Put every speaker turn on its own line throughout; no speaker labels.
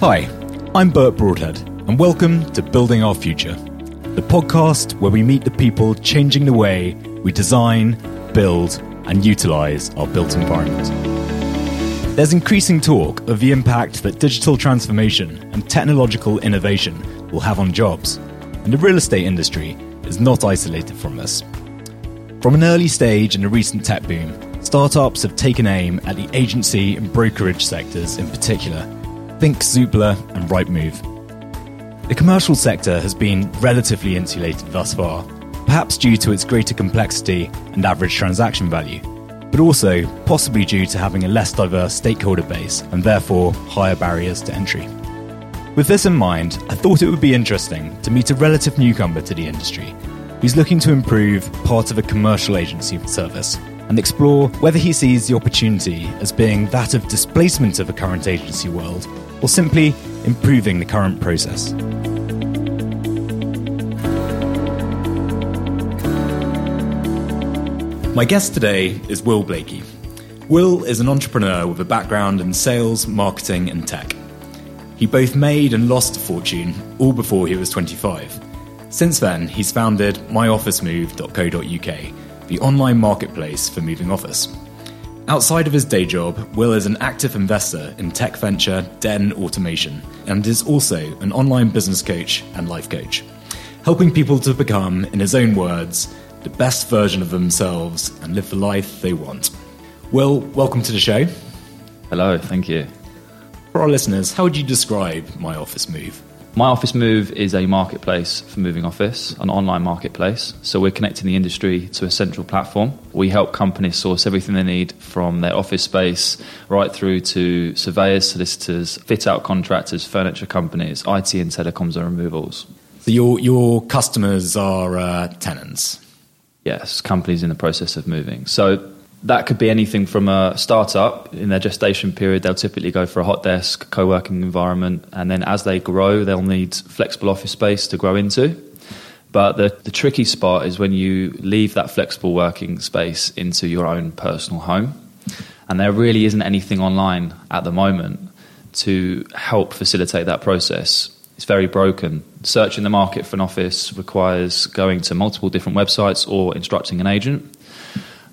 Hi, I'm Bert Broadhead, and welcome to Building Our Future, the podcast where we meet the people changing the way we design, build, and utilize our built environment. There's increasing talk of the impact that digital transformation and technological innovation will have on jobs, and the real estate industry is not isolated from this. From an early stage in the recent tech boom, startups have taken aim at the agency and brokerage sectors in particular. Think Zoopla and Rightmove. The commercial sector has been relatively insulated thus far, perhaps due to its greater complexity and average transaction value, but also possibly due to having a less diverse stakeholder base and therefore higher barriers to entry. With this in mind, I thought it would be interesting to meet a relative newcomer to the industry who's looking to improve part of a commercial agency service and explore whether he sees the opportunity as being that of displacement of a current agency world or simply improving the current process. My guest today is Will Blakey. Will is an entrepreneur with a background in sales, marketing, and tech. He both made and lost a fortune all before he was 25. Since then, he's founded myofficemove.co.uk, the online marketplace for moving office. Outside of his day job, Will is an active investor in tech venture Den Automation and is also an online business coach and life coach, helping people to become, in his own words, the best version of themselves and live the life they want. Will, welcome to the show.
Hello, thank you.
For our listeners, how would you describe My Office Move?
My Office Move is a marketplace for moving office, an online marketplace. So we're connecting the industry to a central platform. We help companies source everything they need from their office space right through to surveyors, solicitors, fit out contractors, furniture companies, IT and telecoms and removals.
So your, your customers are uh, tenants?
Yes, companies in the process of moving. So that could be anything from a startup in their gestation period. They'll typically go for a hot desk, co working environment, and then as they grow, they'll need flexible office space to grow into. But the, the tricky spot is when you leave that flexible working space into your own personal home. And there really isn't anything online at the moment to help facilitate that process. It's very broken. Searching the market for an office requires going to multiple different websites or instructing an agent.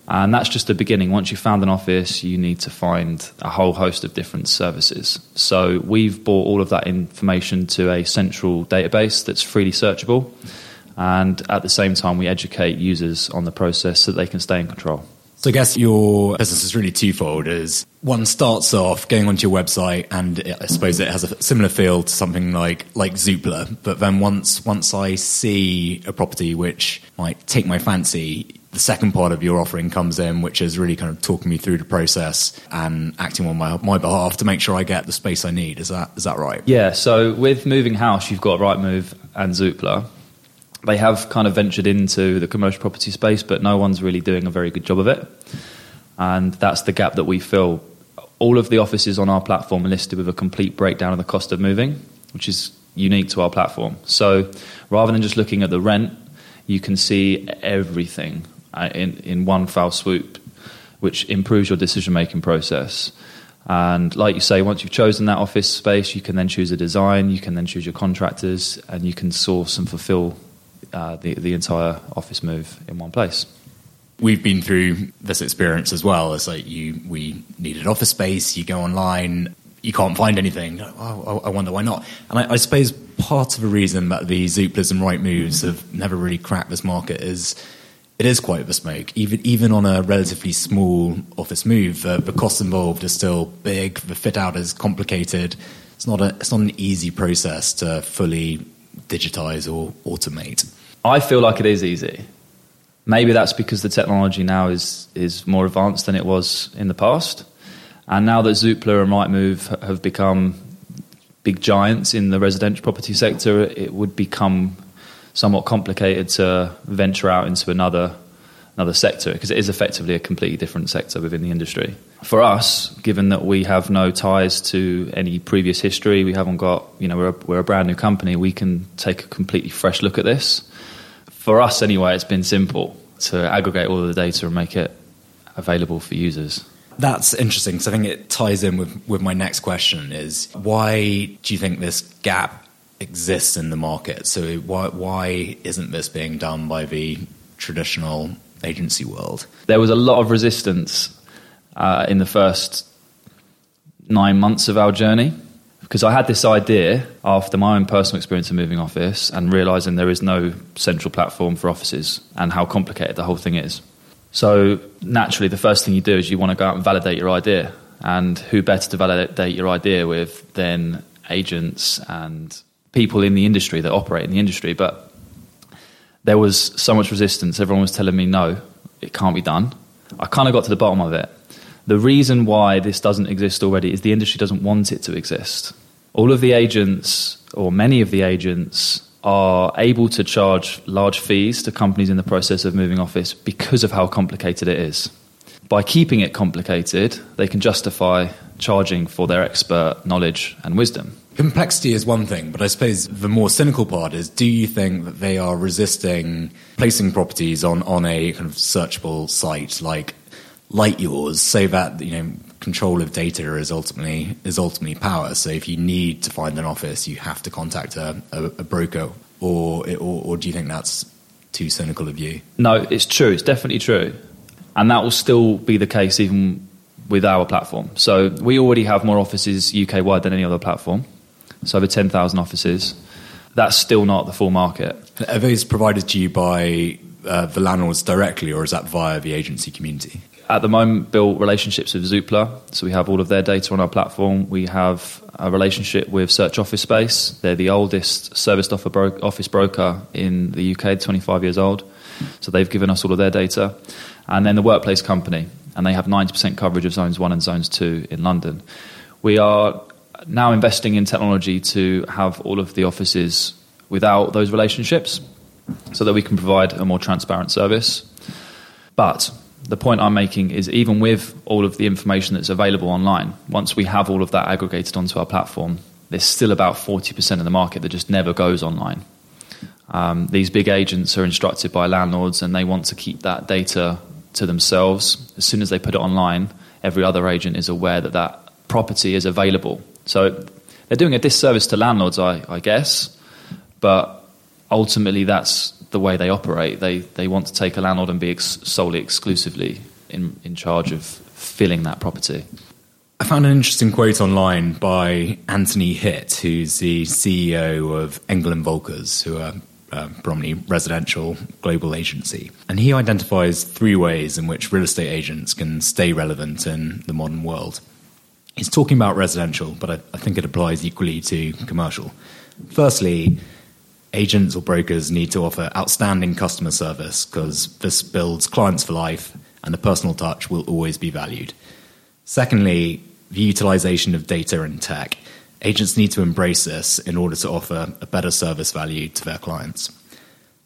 And that's just the beginning. Once you've found an office, you need to find a whole host of different services. So we've brought all of that information to a central database that's freely searchable. And at the same time, we educate users on the process so that they can stay in control.
So I guess your business is really twofold. Is one starts off going onto your website, and I suppose it has a similar feel to something like like Zoopla. But then once once I see a property which might take my fancy, the second part of your offering comes in, which is really kind of talking me through the process and acting on my my behalf to make sure I get the space I need. Is that is that right?
Yeah. So with moving house, you've got Rightmove and Zoopla they have kind of ventured into the commercial property space, but no one's really doing a very good job of it. And that's the gap that we fill. All of the offices on our platform are listed with a complete breakdown of the cost of moving, which is unique to our platform. So rather than just looking at the rent, you can see everything in, in one foul swoop, which improves your decision making process. And like you say, once you've chosen that office space, you can then choose a design, you can then choose your contractors, and you can source and fulfill uh, the, the entire office move in one place.
We've been through this experience as well. It's like you, we needed office space. You go online, you can't find anything. Oh, I wonder why not. And I, I, suppose part of the reason that the Zooplas and Rightmoves have never really cracked this market is it is quite bespoke. Even even on a relatively small office move, uh, the costs involved are still big. The fit out is complicated. It's not a it's not an easy process to fully digitize or automate.
I feel like it is easy. Maybe that's because the technology now is is more advanced than it was in the past, and now that Zoopla and Rightmove have become big giants in the residential property sector, it would become somewhat complicated to venture out into another another sector because it is effectively a completely different sector within the industry. For us, given that we have no ties to any previous history, we haven't got, you know, we're a, we're a brand new company, we can take a completely fresh look at this for us anyway, it's been simple to aggregate all of the data and make it available for users.
That's interesting because I think it ties in with, with my next question is why do you think this gap exists in the market? So why, why isn't this being done by the traditional agency world?
There was a lot of resistance uh, in the first nine months of our journey because I had this idea after my own personal experience of moving office and realizing there is no central platform for offices and how complicated the whole thing is. So naturally, the first thing you do is you want to go out and validate your idea. And who better to validate your idea with than agents and people in the industry that operate in the industry? But there was so much resistance. Everyone was telling me, no, it can't be done. I kind of got to the bottom of it. The reason why this doesn't exist already is the industry doesn't want it to exist. All of the agents, or many of the agents, are able to charge large fees to companies in the process of moving office because of how complicated it is. By keeping it complicated, they can justify charging for their expert knowledge and wisdom.
Complexity is one thing, but I suppose the more cynical part is do you think that they are resisting placing properties on, on a kind of searchable site like like yours so that you know control of data is ultimately is ultimately power. So if you need to find an office, you have to contact a, a, a broker, or, or or do you think that's too cynical of you?
No, it's true. It's definitely true, and that will still be the case even with our platform. So we already have more offices UK wide than any other platform. So over ten thousand offices. That's still not the full market.
Are those provided to you by uh, the landlords directly, or is that via the agency community?
at the moment built relationships with Zoopla, so we have all of their data on our platform. We have a relationship with Search Office Space. They're the oldest serviced bro- office broker in the UK, 25 years old. So they've given us all of their data. And then the Workplace Company, and they have 90% coverage of Zones 1 and Zones 2 in London. We are now investing in technology to have all of the offices without those relationships so that we can provide a more transparent service. But the point I'm making is even with all of the information that's available online, once we have all of that aggregated onto our platform, there's still about 40% of the market that just never goes online. Um, these big agents are instructed by landlords and they want to keep that data to themselves. As soon as they put it online, every other agent is aware that that property is available. So they're doing a disservice to landlords, I, I guess, but ultimately that's the way they operate. They they want to take a landlord and be ex- solely exclusively in in charge of filling that property.
I found an interesting quote online by Anthony Hitt, who's the CEO of Engel and Volkers, who are uh, a predominantly residential global agency. And he identifies three ways in which real estate agents can stay relevant in the modern world. He's talking about residential, but I, I think it applies equally to commercial. Firstly, agents or brokers need to offer outstanding customer service because this builds clients for life and the personal touch will always be valued. Secondly, the utilization of data and tech. Agents need to embrace this in order to offer a better service value to their clients.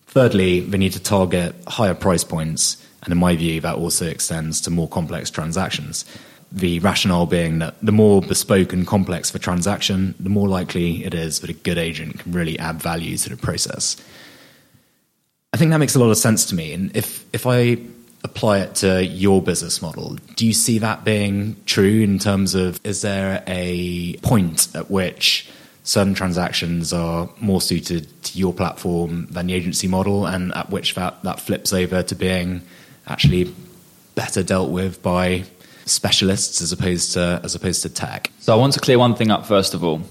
Thirdly, they need to target higher price points, and in my view, that also extends to more complex transactions the rationale being that the more bespoke and complex the transaction, the more likely it is that a good agent can really add value to the process. I think that makes a lot of sense to me. And if, if I apply it to your business model, do you see that being true in terms of is there a point at which certain transactions are more suited to your platform than the agency model and at which that, that flips over to being actually better dealt with by specialists as opposed to as opposed to tech.
So I want to clear one thing up first of all.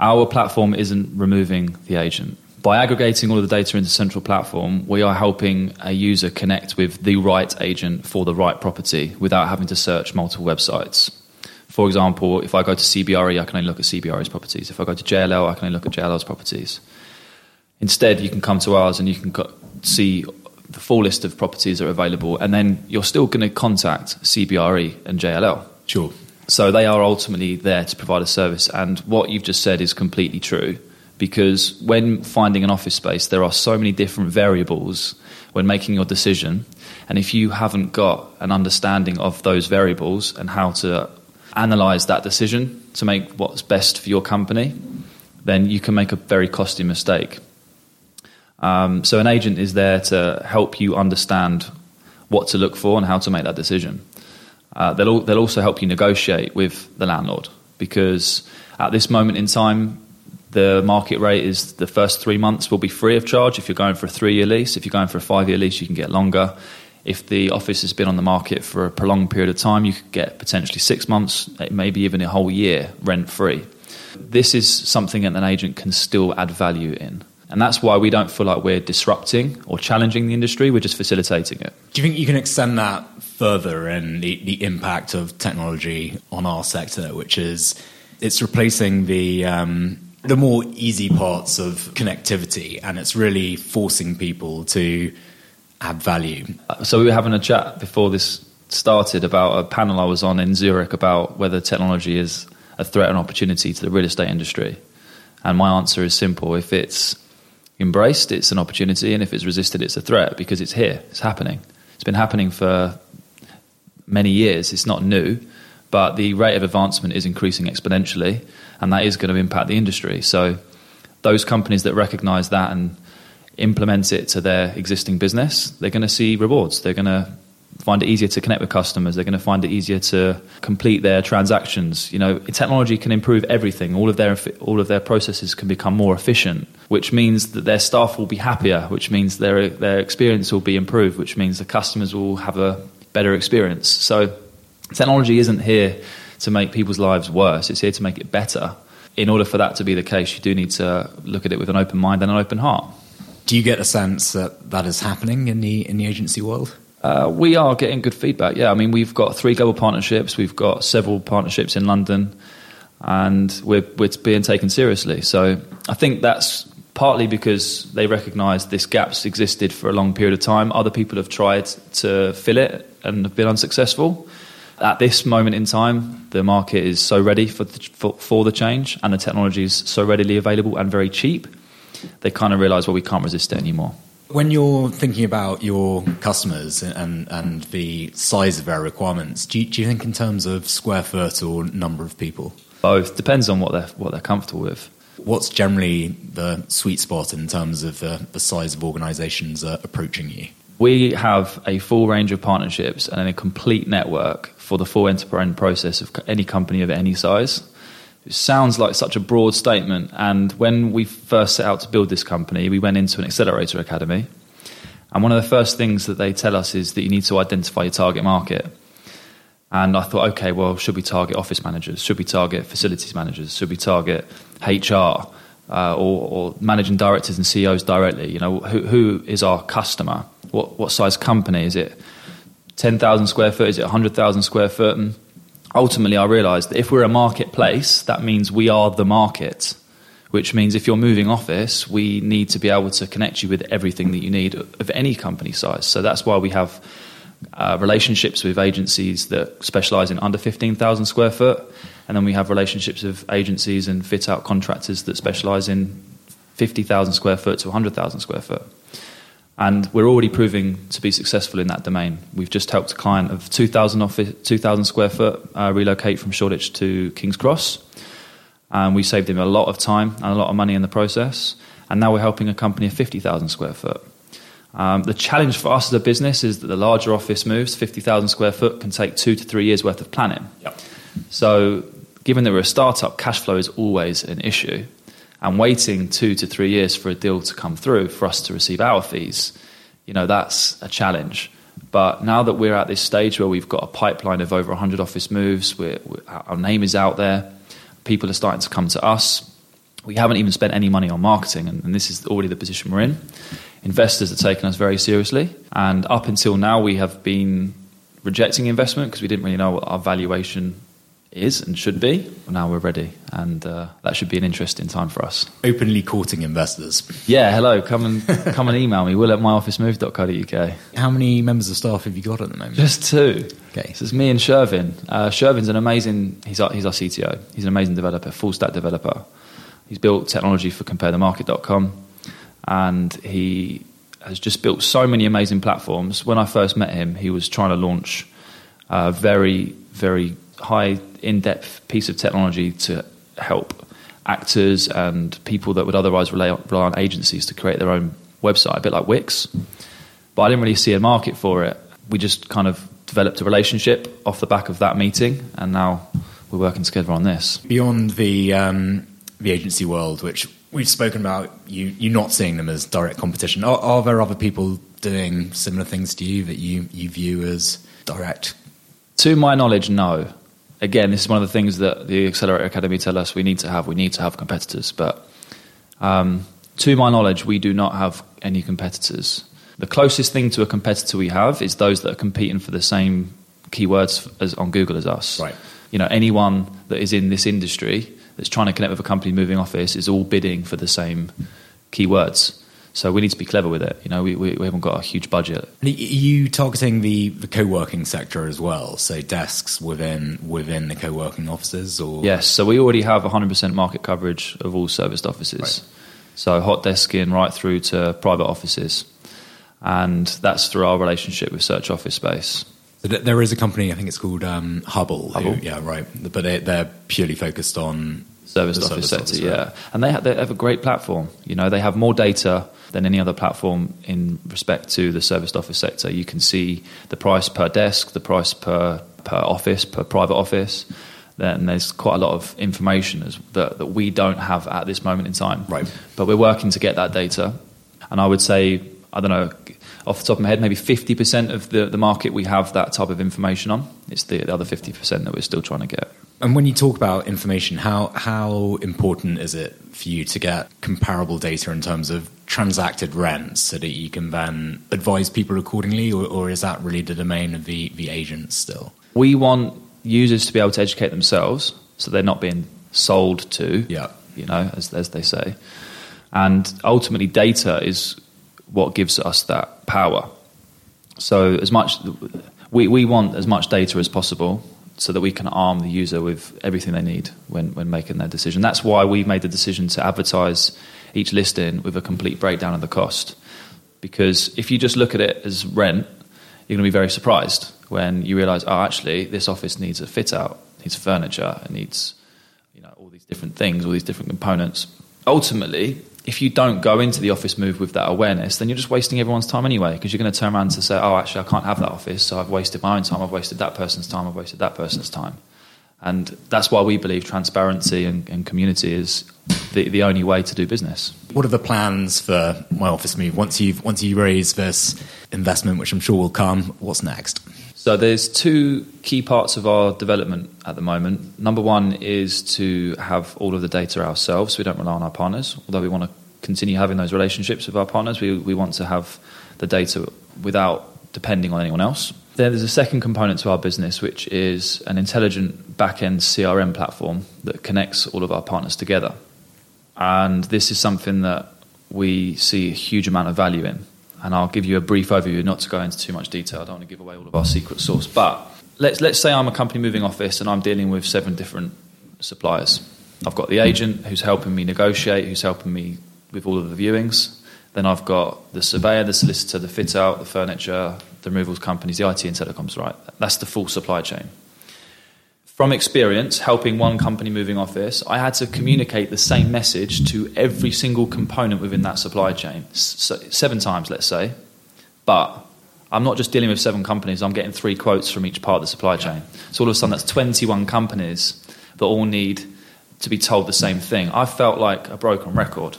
Our platform isn't removing the agent. By aggregating all of the data into central platform, we are helping a user connect with the right agent for the right property without having to search multiple websites. For example, if I go to CBRE, I can only look at CBRE's properties. If I go to JLL, I can only look at JLL's properties. Instead, you can come to ours and you can see the full list of properties that are available, and then you're still going to contact CBRE and JLL.
Sure.
So they are ultimately there to provide a service. And what you've just said is completely true because when finding an office space, there are so many different variables when making your decision. And if you haven't got an understanding of those variables and how to analyze that decision to make what's best for your company, then you can make a very costly mistake. Um, so an agent is there to help you understand what to look for and how to make that decision. Uh, they'll, they'll also help you negotiate with the landlord because at this moment in time, the market rate is the first three months will be free of charge if you're going for a three year lease. If you're going for a five year lease, you can get longer. If the office has been on the market for a prolonged period of time, you could get potentially six months, maybe even a whole year rent free. This is something that an agent can still add value in. And that's why we don't feel like we're disrupting or challenging the industry, we're just facilitating it.
Do you think you can extend that further in the, the impact of technology on our sector, which is it's replacing the um, the more easy parts of connectivity, and it's really forcing people to add value.
Uh, so we were having a chat before this started about a panel I was on in Zurich about whether technology is a threat and opportunity to the real estate industry. And my answer is simple: if it's embraced, it's an opportunity, and if it's resisted, it's a threat because it's here, it's happening. It's been happening for many years. It's not new, but the rate of advancement is increasing exponentially, and that is going to impact the industry. So, those companies that recognize that and implement it to their existing business, they're going to see rewards. They're going to find it easier to connect with customers. They're going to find it easier to complete their transactions. You know, technology can improve everything. All of their all of their processes can become more efficient, which means that their staff will be happier, which means their their experience will be improved, which means the customers will have a better experience. So, technology isn't here to make people's lives worse. It's here to make it better. In order for that to be the case, you do need to look at it with an open mind and an open heart.
Do you get a sense that that is happening in the in the agency world?
Uh, we are getting good feedback. Yeah, I mean, we've got three global partnerships. We've got several partnerships in London, and we're, we're being taken seriously. So I think that's partly because they recognise this gap's existed for a long period of time. Other people have tried to fill it and have been unsuccessful. At this moment in time, the market is so ready for the, for, for the change, and the technology is so readily available and very cheap. They kind of realise, well, we can't resist it anymore.
When you're thinking about your customers and, and the size of their requirements, do you, do you think in terms of square foot or number of people?
Both depends on what they're what they're comfortable with.
What's generally the sweet spot in terms of the, the size of organisations uh, approaching you?
We have a full range of partnerships and a complete network for the full end-to-end process of any company of any size. It sounds like such a broad statement. And when we first set out to build this company, we went into an accelerator academy. And one of the first things that they tell us is that you need to identify your target market. And I thought, okay, well, should we target office managers? Should we target facilities managers? Should we target HR uh, or, or, managing directors and CEOs directly? You know, who, who is our customer? What, what size company is it? 10,000 square foot? Is it 100,000 square foot? And ultimately, I realised that if we're a marketplace, that means we are the market. Which means if you're moving office, we need to be able to connect you with everything that you need of any company size. So that's why we have uh, relationships with agencies that specialise in under 15,000 square foot, and then we have relationships with agencies and fit out contractors that specialise in 50,000 square foot to 100,000 square foot. And we're already proving to be successful in that domain. We've just helped a client of 2,000, office, 2,000 square foot uh, relocate from Shoreditch to King's Cross. And we saved him a lot of time and a lot of money in the process. And now we're helping a company of 50,000 square foot. Um, the challenge for us as a business is that the larger office moves, 50,000 square foot, can take two to three years worth of planning.
Yep.
So, given that we're a startup, cash flow is always an issue and waiting two to three years for a deal to come through for us to receive our fees, you know, that's a challenge. But now that we're at this stage where we've got a pipeline of over 100 office moves, we're, we're, our name is out there, people are starting to come to us. We haven't even spent any money on marketing, and, and this is already the position we're in. Investors are taking us very seriously, and up until now, we have been rejecting investment because we didn't really know what our valuation is and should be. Now we're ready, and uh, that should be an interesting time for us.
Openly courting investors.
Yeah, hello. Come and come and email me. Will at myofficemove.co.uk.
How many members of staff have you got at the moment?
Just two.
Okay.
So it's me and Shervin. Uh, Shervin's an amazing. He's our, he's our CTO. He's an amazing developer, full stack developer. He's built technology for CompareTheMarket.com, and he has just built so many amazing platforms. When I first met him, he was trying to launch a very, very high in depth piece of technology to help actors and people that would otherwise rely on, rely on, agencies to create their own website, a bit like Wix. But I didn't really see a market for it. We just kind of developed a relationship off the back of that meeting, and now we're working together on this.
Beyond the um, the agency world, which we've spoken about, you you not seeing them as direct competition. Are, are there other people doing similar things to you that you you view as direct?
To my knowledge, no. Again, this is one of the things that the Accelerator Academy tell us we need to have. We need to have competitors, but um, to my knowledge, we do not have any competitors. The closest thing to a competitor we have is those that are competing for the same keywords as on Google as us.
Right.
You know, anyone that is in this industry that's trying to connect with a company moving office is all bidding for the same keywords. So we need to be clever with it. You know, we, we, we haven't got a huge budget.
Are you targeting the, the co-working sector as well? So desks within within the co-working offices, or
yes. So we already have 100% market coverage of all serviced offices.
Right.
So hot desking right through to private offices, and that's through our relationship with Search Office Space.
So there is a company, I think it's called um, Hubble.
Hubble.
Who, yeah, right. But they, they're purely focused on
service
the
office
service
sector,
office, right.
yeah. And they have, they have a great platform. You know, they have more data than any other platform in respect to the serviced office sector. You can see the price per desk, the price per per office, per private office. Then there's quite a lot of information as, that, that we don't have at this moment in time.
Right.
But we're working to get that data. And I would say, I don't know, off the top of my head, maybe 50% of the, the market we have that type of information on. It's the, the other 50% that we're still trying to get.
And when you talk about information, how how important is it for you to get comparable data in terms of transacted rents so that you can then advise people accordingly, or, or is that really the domain of the, the agents still?
We want users to be able to educate themselves so they're not being sold to,
Yeah.
you know, as, as they say. And ultimately, data is what gives us that power. So, as much we, we want as much data as possible so that we can arm the user with everything they need when, when making their decision. That's why we made the decision to advertise each listing with a complete breakdown of the cost. Because if you just look at it as rent, you're going to be very surprised when you realise, oh, actually, this office needs a fit out, needs furniture, it needs you know all these different things, all these different components. Ultimately, if you don't go into the office move with that awareness, then you're just wasting everyone's time anyway. Because you're going to turn around to say, "Oh, actually, I can't have that office, so I've wasted my own time. I've wasted that person's time. I've wasted that person's time." And that's why we believe transparency and, and community is the, the only way to do business.
What are the plans for my office move once you've once you raise this investment, which I'm sure will come? What's next?
So there's two key parts of our development at the moment. Number one is to have all of the data ourselves. We don't rely on our partners, although we want to continue having those relationships with our partners. We, we want to have the data without depending on anyone else. Then there's a second component to our business, which is an intelligent back-end CRM platform that connects all of our partners together. And this is something that we see a huge amount of value in and I'll give you a brief overview, not to go into too much detail. I don't want to give away all of our secret sauce. But let's let's say I'm a company moving office and I'm dealing with seven different suppliers. I've got the agent who's helping me negotiate, who's helping me with all of the viewings. Then I've got the surveyor, the solicitor, the fit out, the furniture, the removals companies, the IT and telecoms. Right, that's the full supply chain from experience helping one company moving office, I had to communicate the same message to every single component within that supply chain, so seven times, let's say. But I'm not just dealing with seven companies, I'm getting three quotes from each part of the supply chain. So all of a sudden, that's 21 companies that all need to be told the same thing. I felt like a broken record.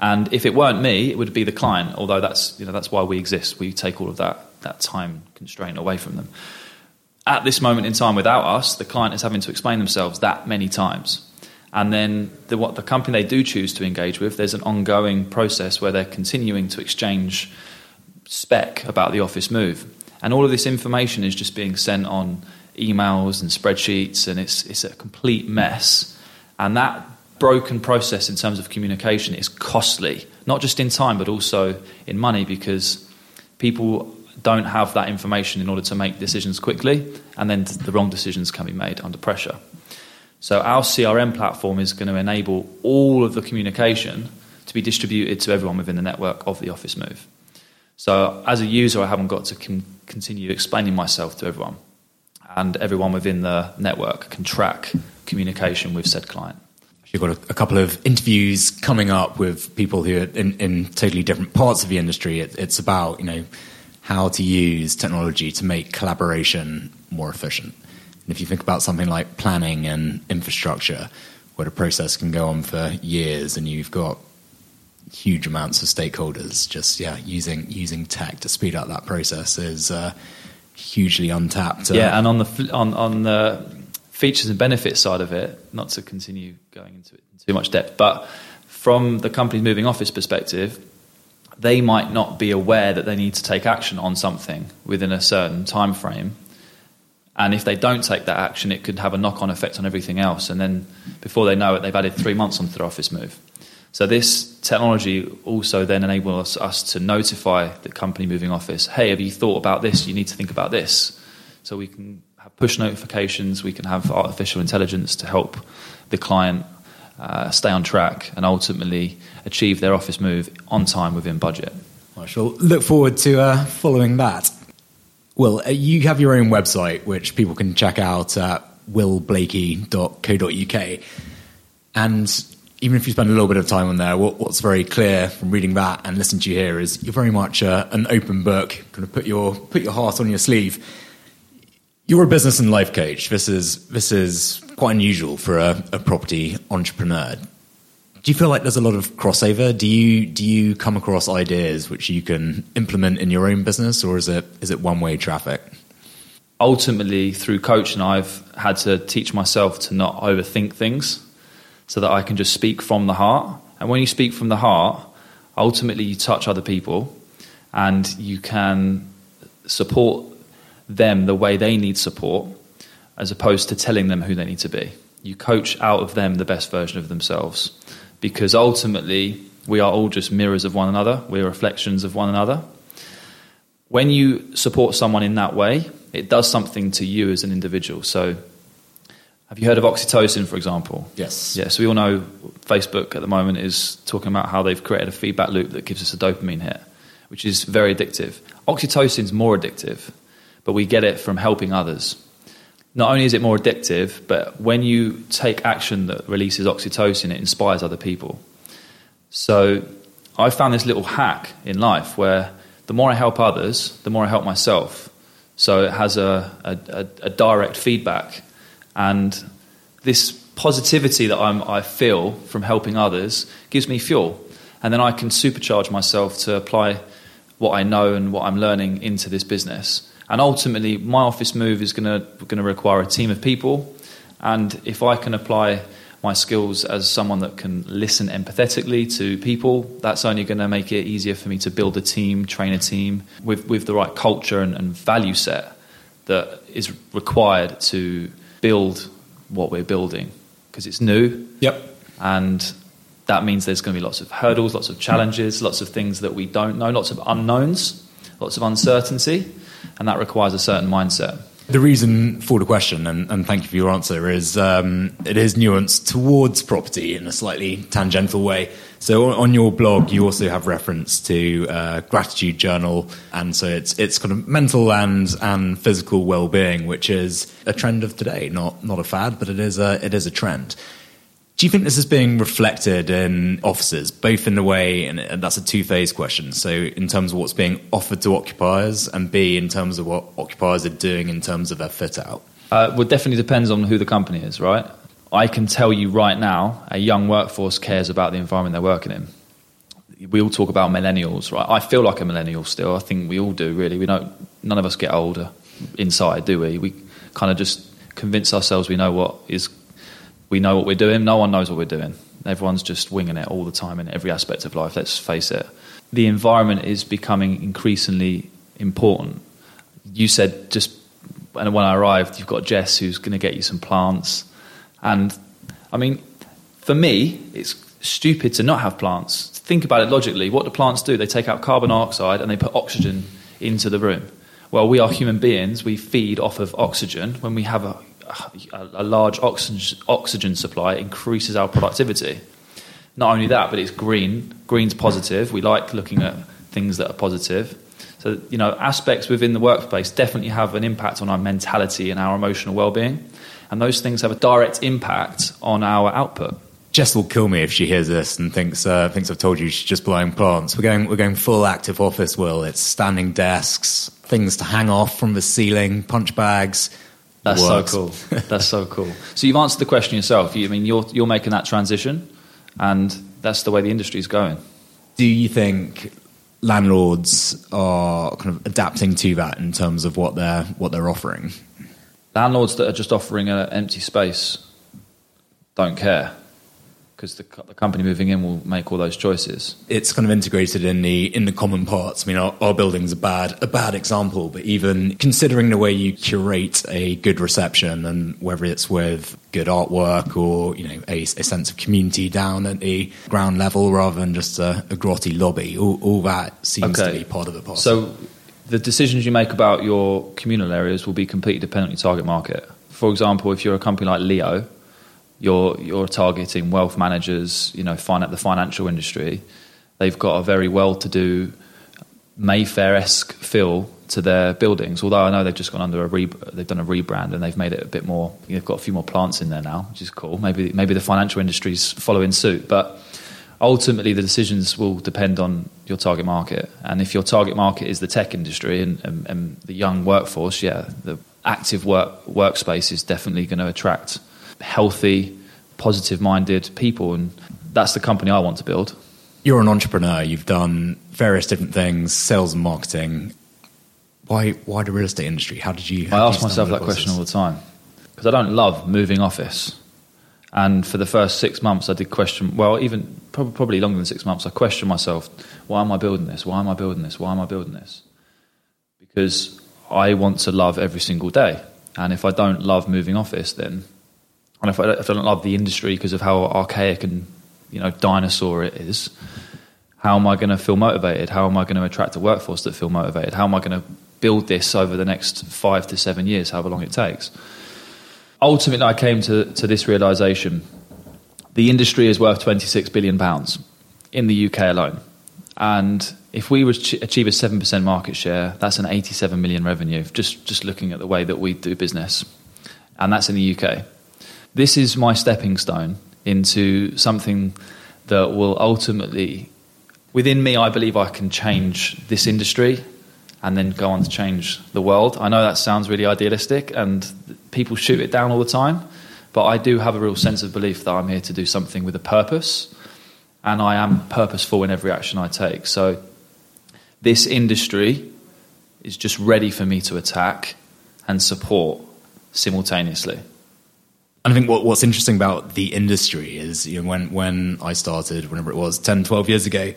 And if it weren't me, it would be the client, although that's, you know, that's why we exist. We take all of that, that time constraint away from them at this moment in time without us, the client is having to explain themselves that many times. And then the, what the company they do choose to engage with, there's an ongoing process where they're continuing to exchange spec about the office move. And all of this information is just being sent on emails and spreadsheets, and it's, it's a complete mess. And that broken process in terms of communication is costly, not just in time, but also in money, because people don't have that information in order to make decisions quickly, and then the wrong decisions can be made under pressure. So, our CRM platform is going to enable all of the communication to be distributed to everyone within the network of the office move. So, as a user, I haven't got to con- continue explaining myself to everyone, and everyone within the network can track communication with said client.
You've got a, a, couple of interviews coming up with people who are in, in totally different parts of the industry. It, it's about you know how to use technology to make collaboration more efficient. And if you think about something like planning and infrastructure, where the process can go on for years and you've got huge amounts of stakeholders, just yeah, using using tech to speed up that process is uh, hugely untapped.
Yeah, and on the on on the features and benefits side of it, not to continue going into it in too much depth, but from the company's moving office perspective, they might not be aware that they need to take action on something within a certain time frame. And if they don't take that action, it could have a knock on effect on everything else. And then before they know it, they've added three months onto their office move. So this technology also then enables us to notify the company moving office, hey, have you thought about this? You need to think about this. So we can have push notifications, we can have artificial intelligence to help the client uh, stay on track and ultimately achieve their office move on time within budget.
I shall look forward to uh, following that. Well, uh, you have your own website, which people can check out at willblakey.co.uk. And even if you spend a little bit of time on there, what, what's very clear from reading that and listening to you here is you're very much uh, an open book. Kind of put your put your heart on your sleeve. You're a business and life coach. This is this is quite unusual for a, a property entrepreneur. Do you feel like there's a lot of crossover? Do you do you come across ideas which you can implement in your own business, or is it is it one way traffic?
Ultimately, through coaching, I've had to teach myself to not overthink things, so that I can just speak from the heart. And when you speak from the heart, ultimately you touch other people, and you can support them the way they need support, as opposed to telling them who they need to be. You coach out of them the best version of themselves because ultimately we are all just mirrors of one another, we're reflections of one another. When you support someone in that way, it does something to you as an individual. So, have you heard of oxytocin, for example?
Yes.
Yeah, so we all know Facebook at the moment is talking about how they've created a feedback loop that gives us a dopamine hit, which is very addictive. Oxytocin is more addictive, but we get it from helping others not only is it more addictive, but when you take action that releases oxytocin, it inspires other people. So I found this little hack in life where the more I help others, the more I help myself. So it has a, a, a direct feedback. And this positivity that I'm, I feel from helping others gives me fuel. And then I can supercharge myself to apply what I know and what I'm learning into this business. And ultimately, my office move is going to require a team of people. And if I can apply my skills as someone that can listen empathetically to people, that's only going to make it easier for me to build a team, train a team with, with the right culture and, and value set that is required to build what we're building because it's new.
Yep.
And that means there's going to be lots of hurdles, lots of challenges, lots of things that we don't know, lots of unknowns, lots of uncertainty and that requires a certain mindset.
The reason for the question, and, and thank you for your answer, is um, it is nuanced towards property in a slightly tangential way. So on your blog, you also have reference to uh, gratitude journal, and so it's it's kind of mental and and physical well being, which is a trend of today, not not a fad, but it is a it is a trend. Do you think this is being reflected in offices, both in the way, and that's a two phase question. So, in terms of what's being offered to occupiers, and B, in terms of what occupiers are doing in terms of their fit out?
Uh, well, definitely depends on who the company is, right? I can tell you right now, a young workforce cares about the environment they're working in. We all talk about millennials, right? I feel like a millennial still. I think we all do, really. We don't. None of us get older inside, do we? We kind of just convince ourselves we know what is we know what we're doing. No one knows what we're doing. Everyone's just winging it all the time in every aspect of life. Let's face it. The environment is becoming increasingly important. You said just when I arrived, you've got Jess who's going to get you some plants. And I mean, for me, it's stupid to not have plants. Think about it logically. What do plants do? They take out carbon dioxide and they put oxygen into the room. Well, we are human beings. We feed off of oxygen. When we have a a, large oxygen, oxygen supply increases our productivity. Not only that, but it's green. Green's positive. We like looking at things that are positive. So, you know, aspects within the workplace definitely have an impact on our mentality and our emotional well being. And those things have a direct impact on our output.
Jess will kill me if she hears this and thinks uh, thinks I've told you she's just blowing plants. We're going we're going full active office. Will it's standing desks, things to hang off from the ceiling, punch bags.
That's
Works.
so cool. That's so cool. So you've answered the question yourself. You, I mean, you're you're making that transition, and that's the way the industry is going.
Do you think landlords are kind of adapting to that in terms of what they're what they're offering?
Landlords that are just offering an empty space don't care because the, the company moving in will make all those choices.
It's kind of integrated in the in the common parts. I mean, our, our building's a bad a bad example, but even considering the way you curate a good reception and whether it's with good artwork or you know a, a sense of community down at the ground level rather than just a, a grotty lobby, all, all that seems to be part of the parcel.
So the decisions you make about your communal areas will be completely dependent on your target market. For example, if you're a company like Leo, you're you're targeting wealth managers, you know, fin- the financial industry. They've got a very well-to-do Mayfair-esque feel to their buildings. Although I know they've just gone under a re- they've done a rebrand and they've made it a bit more. They've got a few more plants in there now, which is cool. Maybe maybe the financial industry's following suit, but ultimately the decisions will depend on your target market. And if your target market is the tech industry and, and, and the young workforce, yeah, the active work workspace is definitely going to attract healthy, positive-minded people, and that's the company I want to build.
You're an entrepreneur. You've done various different things, sales and marketing. Why why the real estate industry? How did you?
I
how did
ask myself that question all the time because I don't love moving office. And for the first six months, I did question. Well, even probably longer than six months, I questioned myself: Why am I building this? Why am I building this? Why am I building this? Because I want to love every single day, and if I don't love moving office, then and if I, if I don't love the industry because of how archaic and you know dinosaur it is, how am I going to feel motivated? How am I going to attract a workforce that feel motivated? How am I going to build this over the next five to seven years, however long it takes? Ultimately, I came to, to this realization: the industry is worth 26 billion pounds in the UK alone, and if we would achieve a seven percent market share, that's an 87 million revenue. Just just looking at the way that we do business, and that's in the UK this is my stepping stone into something that will ultimately, within me, I believe I can change this industry and then go on to change the world. I know that sounds really idealistic and people shoot it down all the time, but I do have a real sense of belief that I'm here to do something with a purpose and I am purposeful in every action I take. So this industry is just ready for me to attack and support simultaneously.
And I think what, what's interesting about the industry is you know, when, when I started, whenever it was, 10, 12 years ago,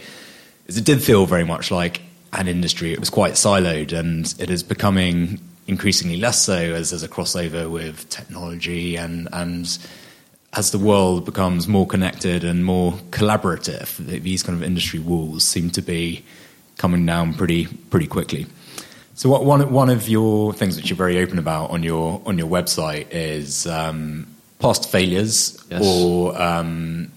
is it did feel very much like an industry. It was quite siloed and it is becoming increasingly less so as there's a crossover with technology and, and as the world becomes more connected and more collaborative, these kind of industry walls seem to be coming down pretty, pretty quickly. So what, one one of your things that you're very open about on your on your website is um, past failures
Yes.
or um,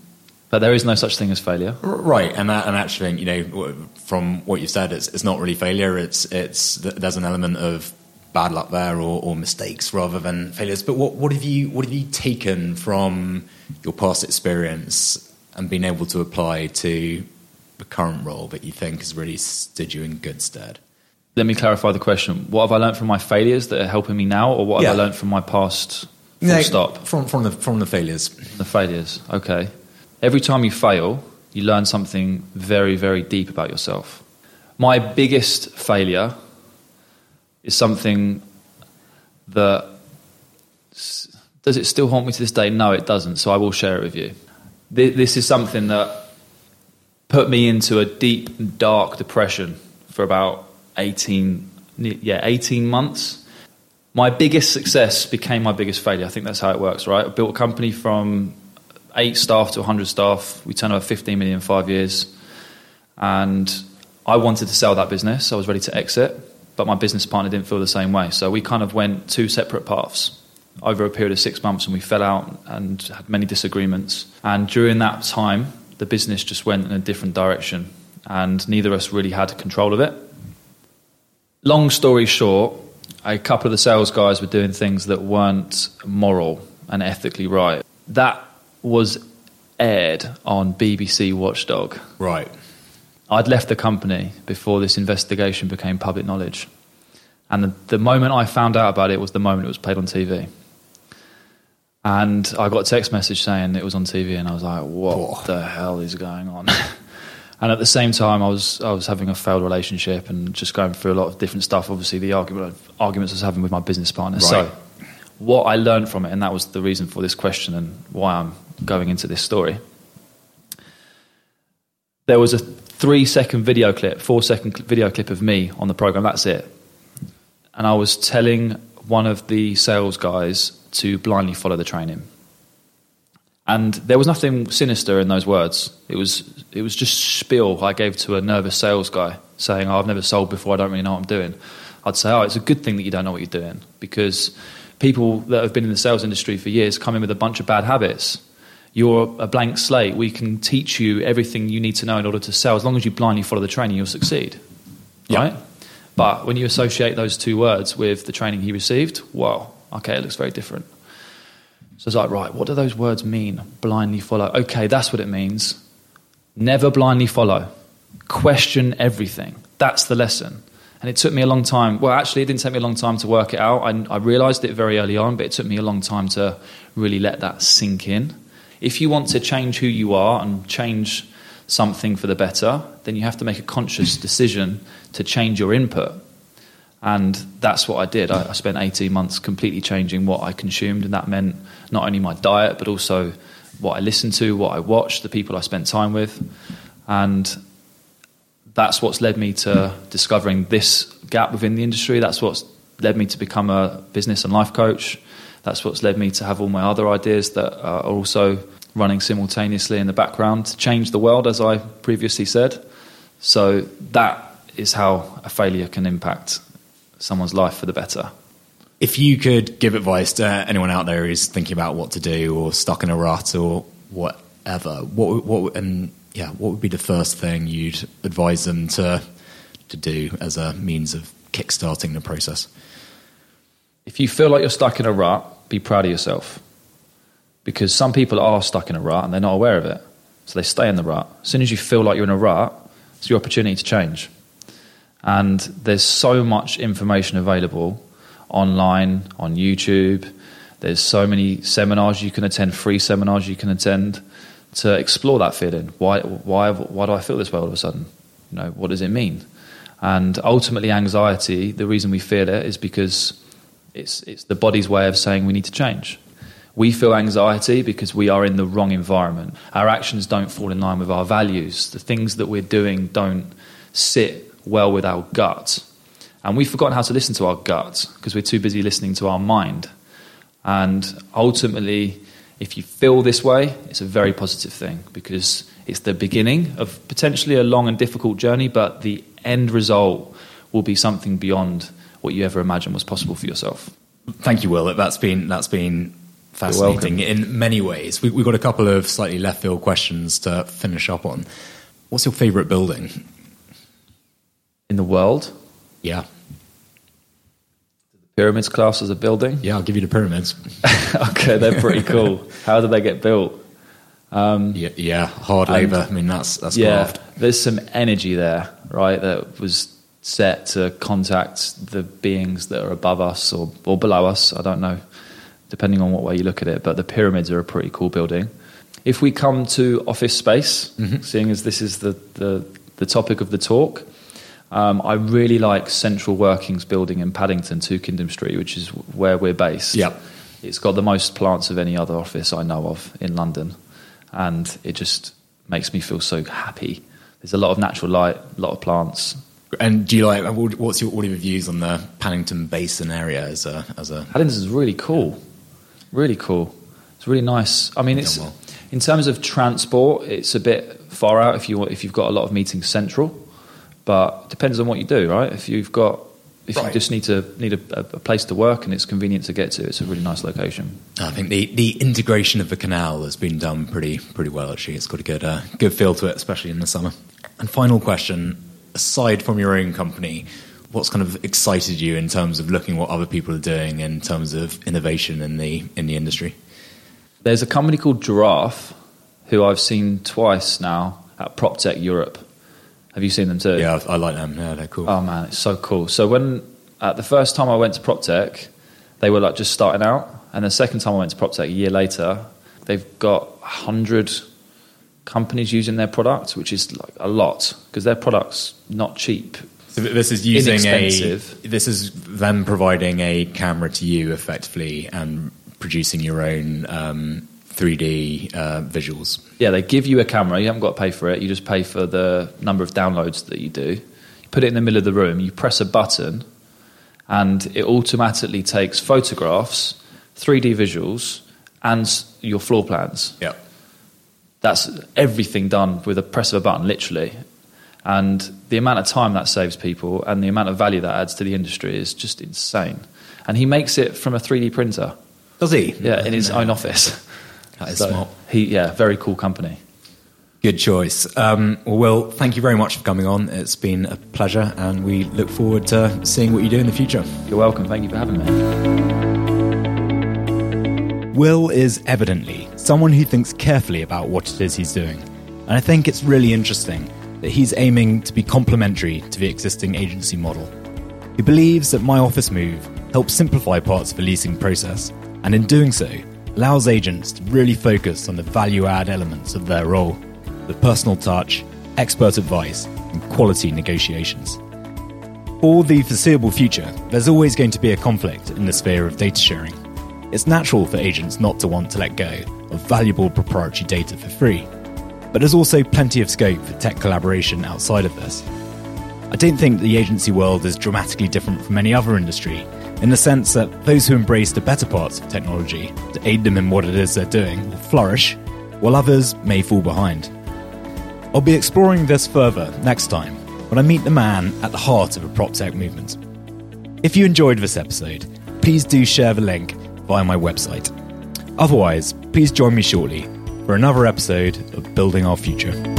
But there is no such thing as failure.
right and that, and actually you know from what you said it's it's not really failure it's it's there's an element of bad luck there or, or mistakes rather than failures. But what what have you what have you taken from your past experience and been able to apply to the current role that you think has really stood you in good stead?
Let me clarify the question. What have I learned from my failures that are helping me now, or what have I learned from my past? Full
No,
stop.
from from the from the failures.
The failures. Okay. Every time you fail, you learn something very, very deep about yourself. My biggest failure is something that does it still haunt me to this day? No, it doesn't. So I will share it with you. This is something that put me into a deep dark depression for about 18 yeah 18 months my biggest success became my biggest failure. I think that's how it works right? I built a company from 8 staff to 100 staff. We turned over 15 million in 5 years. And i wanted to sell that business. I was ready to exit but my business partner didn't feel the same way. So we kind of went two separate paths over a period of 6 months and we fell out and had many disagreements. And during that time the business just went in a different direction and neither of us really had control of it. Long story short, a couple of the sales guys were doing things that weren't moral and ethically right. That was aired on BBC Watchdog.
Right.
I'd left the company before this investigation became public knowledge. And the, the moment I found out about it was the moment it was played on TV. And I got a text message saying it was on TV, and I was like, what
Whoa.
the hell is going on? and at the same time, I was, I was having a failed relationship and just going through a lot of different stuff. Obviously, the argument, arguments I was having with my business partner.
Right.
So, what I learned from it, and that was the reason for this question and why I'm going into this story. There was a three second video clip, four second video clip of me on the program. That's it. And I was telling one of the sales guys to blindly follow the training. And there was nothing sinister in those words. It was it was just spiel I gave to a nervous sales guy saying, oh, "I've never sold before. I don't really know what I'm doing." I'd say, "Oh, it's a good thing that you don't know what you're doing because people that have been in the sales industry for years come in with a bunch of bad habits. You're a blank slate. We can teach you everything you need to know in order to sell. As long as you blindly follow the training, you'll succeed."
Yeah.
Right? But when you associate those two words with the training he received, well, okay, it looks very different. So it's like, right, what do those words mean? Blindly follow. Okay, that's what it means. Never blindly follow. Question everything. That's the lesson. And it took me a long time. Well, actually, it didn't take me a long time to work it out. I, I realized it very early on, but it took me a long time to really let that sink in. If you want to change who you are and change something for the better, then you have to make a conscious decision to change your input. And that's what I did. I, I spent 18 months completely changing what I consumed, and that meant not only my diet, but also what I listened to, what I watched, the people I spent time with. And that's what's led me to discovering this gap within the industry. That's what's led me to become a business and life coach. That's what's led me to have all my other ideas that are also running simultaneously in the background to change the world, as I previously said. So that is how a failure can impact someone's life for the better.
If you could give advice to anyone out there who's thinking about what to do or stuck in a rut or whatever, what would- what and yeah, what would be the first thing you'd advise them to to do as a means of kickstarting the process?
If you feel like you're stuck in a rut, be proud of yourself. Because some people are stuck in a rut and they're not aware of it. So they stay in the rut. As soon as you feel like you're in a rut, it's your opportunity to change. And there's so much information available online, on YouTube. There's so many seminars you can attend, free seminars you can attend to explore that feeling. Why, why, why do I feel this way all of a sudden? You know, what does it mean? And ultimately, anxiety, the reason we feel it is because it's, it's the body's way of saying we need to change. We feel anxiety because we are in the wrong environment. Our actions don't fall in line with our values. The things that we're doing don't sit well with our gut. And we've forgotten how to listen to our gut because we're too busy listening to our mind. And ultimately, if you feel this way, it's a very positive thing because it's the beginning of potentially a long and difficult journey, but the end result will be something beyond what you ever imagined was possible for yourself.
Thank you, Will. That's been that's been fascinating in many ways. We, we've got a couple of slightly left field questions to finish up on. What's your favourite building?
In the world,
Yeah, The
pyramids class as a building.
yeah. I'll give you the pyramids.
okay, they're pretty cool. How did they get built?
Um, yeah, yeah. Hard labour. I mean, that's that's
yeah,
graft.
there's some energy there, right? That was set to contact the beings that are above us or, or below us. I don't know, depending on what way you look at it. But the pyramids are a pretty cool building. If we come to office space, mm-hmm. seeing as this is the, the, the topic of the talk, um, I really like Central Working's building in Paddington, Two Kingdom Street, which is where we're based.
Yep.
It's got the most plants of any other office I know of in London, and it just makes me feel so happy. There's a lot of natural light, a lot of plants.
And do you like? what- What's your what are your views on the Paddington Basin area as a as a?
Paddington's really cool, really cool. It's really nice. I mean, it's
well.
in terms of transport, it's a bit far out if you if you've got a lot of meetings central, but it depends on what you do, right? If you've got if you just need to need a, a place to work and it's convenient to get to, it's a really nice location.
I think the, the integration of the canal has been done pretty pretty well. Actually, it's got a good uh, good feel to it, especially in the summer. And final question: aside from your own company, what's kind of excited you in terms of looking what other people are doing in terms of innovation in the in the industry?
There's a company called Giraffe who I've seen twice now at PropTech Europe. Have you seen them too?
Yeah, I like them. Yeah, they're cool.
Oh man, it's so cool. So when at the first time I went to PropTech, they were like just starting out, and the second time I went to PropTech a year later, they've got hundred companies using their product, which is like a lot because their product's not cheap.
So this is using a. This is them providing a camera to you effectively and producing your own um, 3D uh, visuals.
Yeah, they give you a camera. You haven't got to pay for it. You just pay for the number of downloads that you do. You put it in the middle of the room. You press a button, and it automatically takes photographs, 3D visuals, and your floor plans.
Yeah.
That's everything done with a press of a button, literally. And the amount of time that saves people and the amount of value that adds to the industry is just insane. And he makes it from a 3D printer.
Does he?
Yeah, in his own office.
That is
So
smart.
He, yeah, very cool company.
Good choice. Um, well, Will, thank you very much for coming on. It's been a pleasure, and we look forward to seeing what you do in the future.
You're welcome. Thank you for having me.
Will is evidently someone who thinks carefully about what it is he's doing. And I think it's really interesting that he's aiming to be complementary to the existing agency model. He believes that My Office Move helps simplify parts of the leasing process, and in doing so, allows agents to really focus on the value add elements of their role the personal touch, expert advice, and quality negotiations. For the foreseeable future, there's always going to be a conflict in the sphere of data sharing. It's natural for agents not to want to let go of valuable proprietary data for free, but there's also plenty of scope for tech collaboration outside of this. I don't think the agency world is dramatically different from any other industry, in the sense that those who embrace the better parts of technology to aid them in what it is they're doing will flourish, while others may fall behind. I'll be exploring this further next time when I meet the man at the heart of a prop tech movement. If you enjoyed this episode, please do share the link via my website. Otherwise, please join me shortly for another episode of Building Our Future.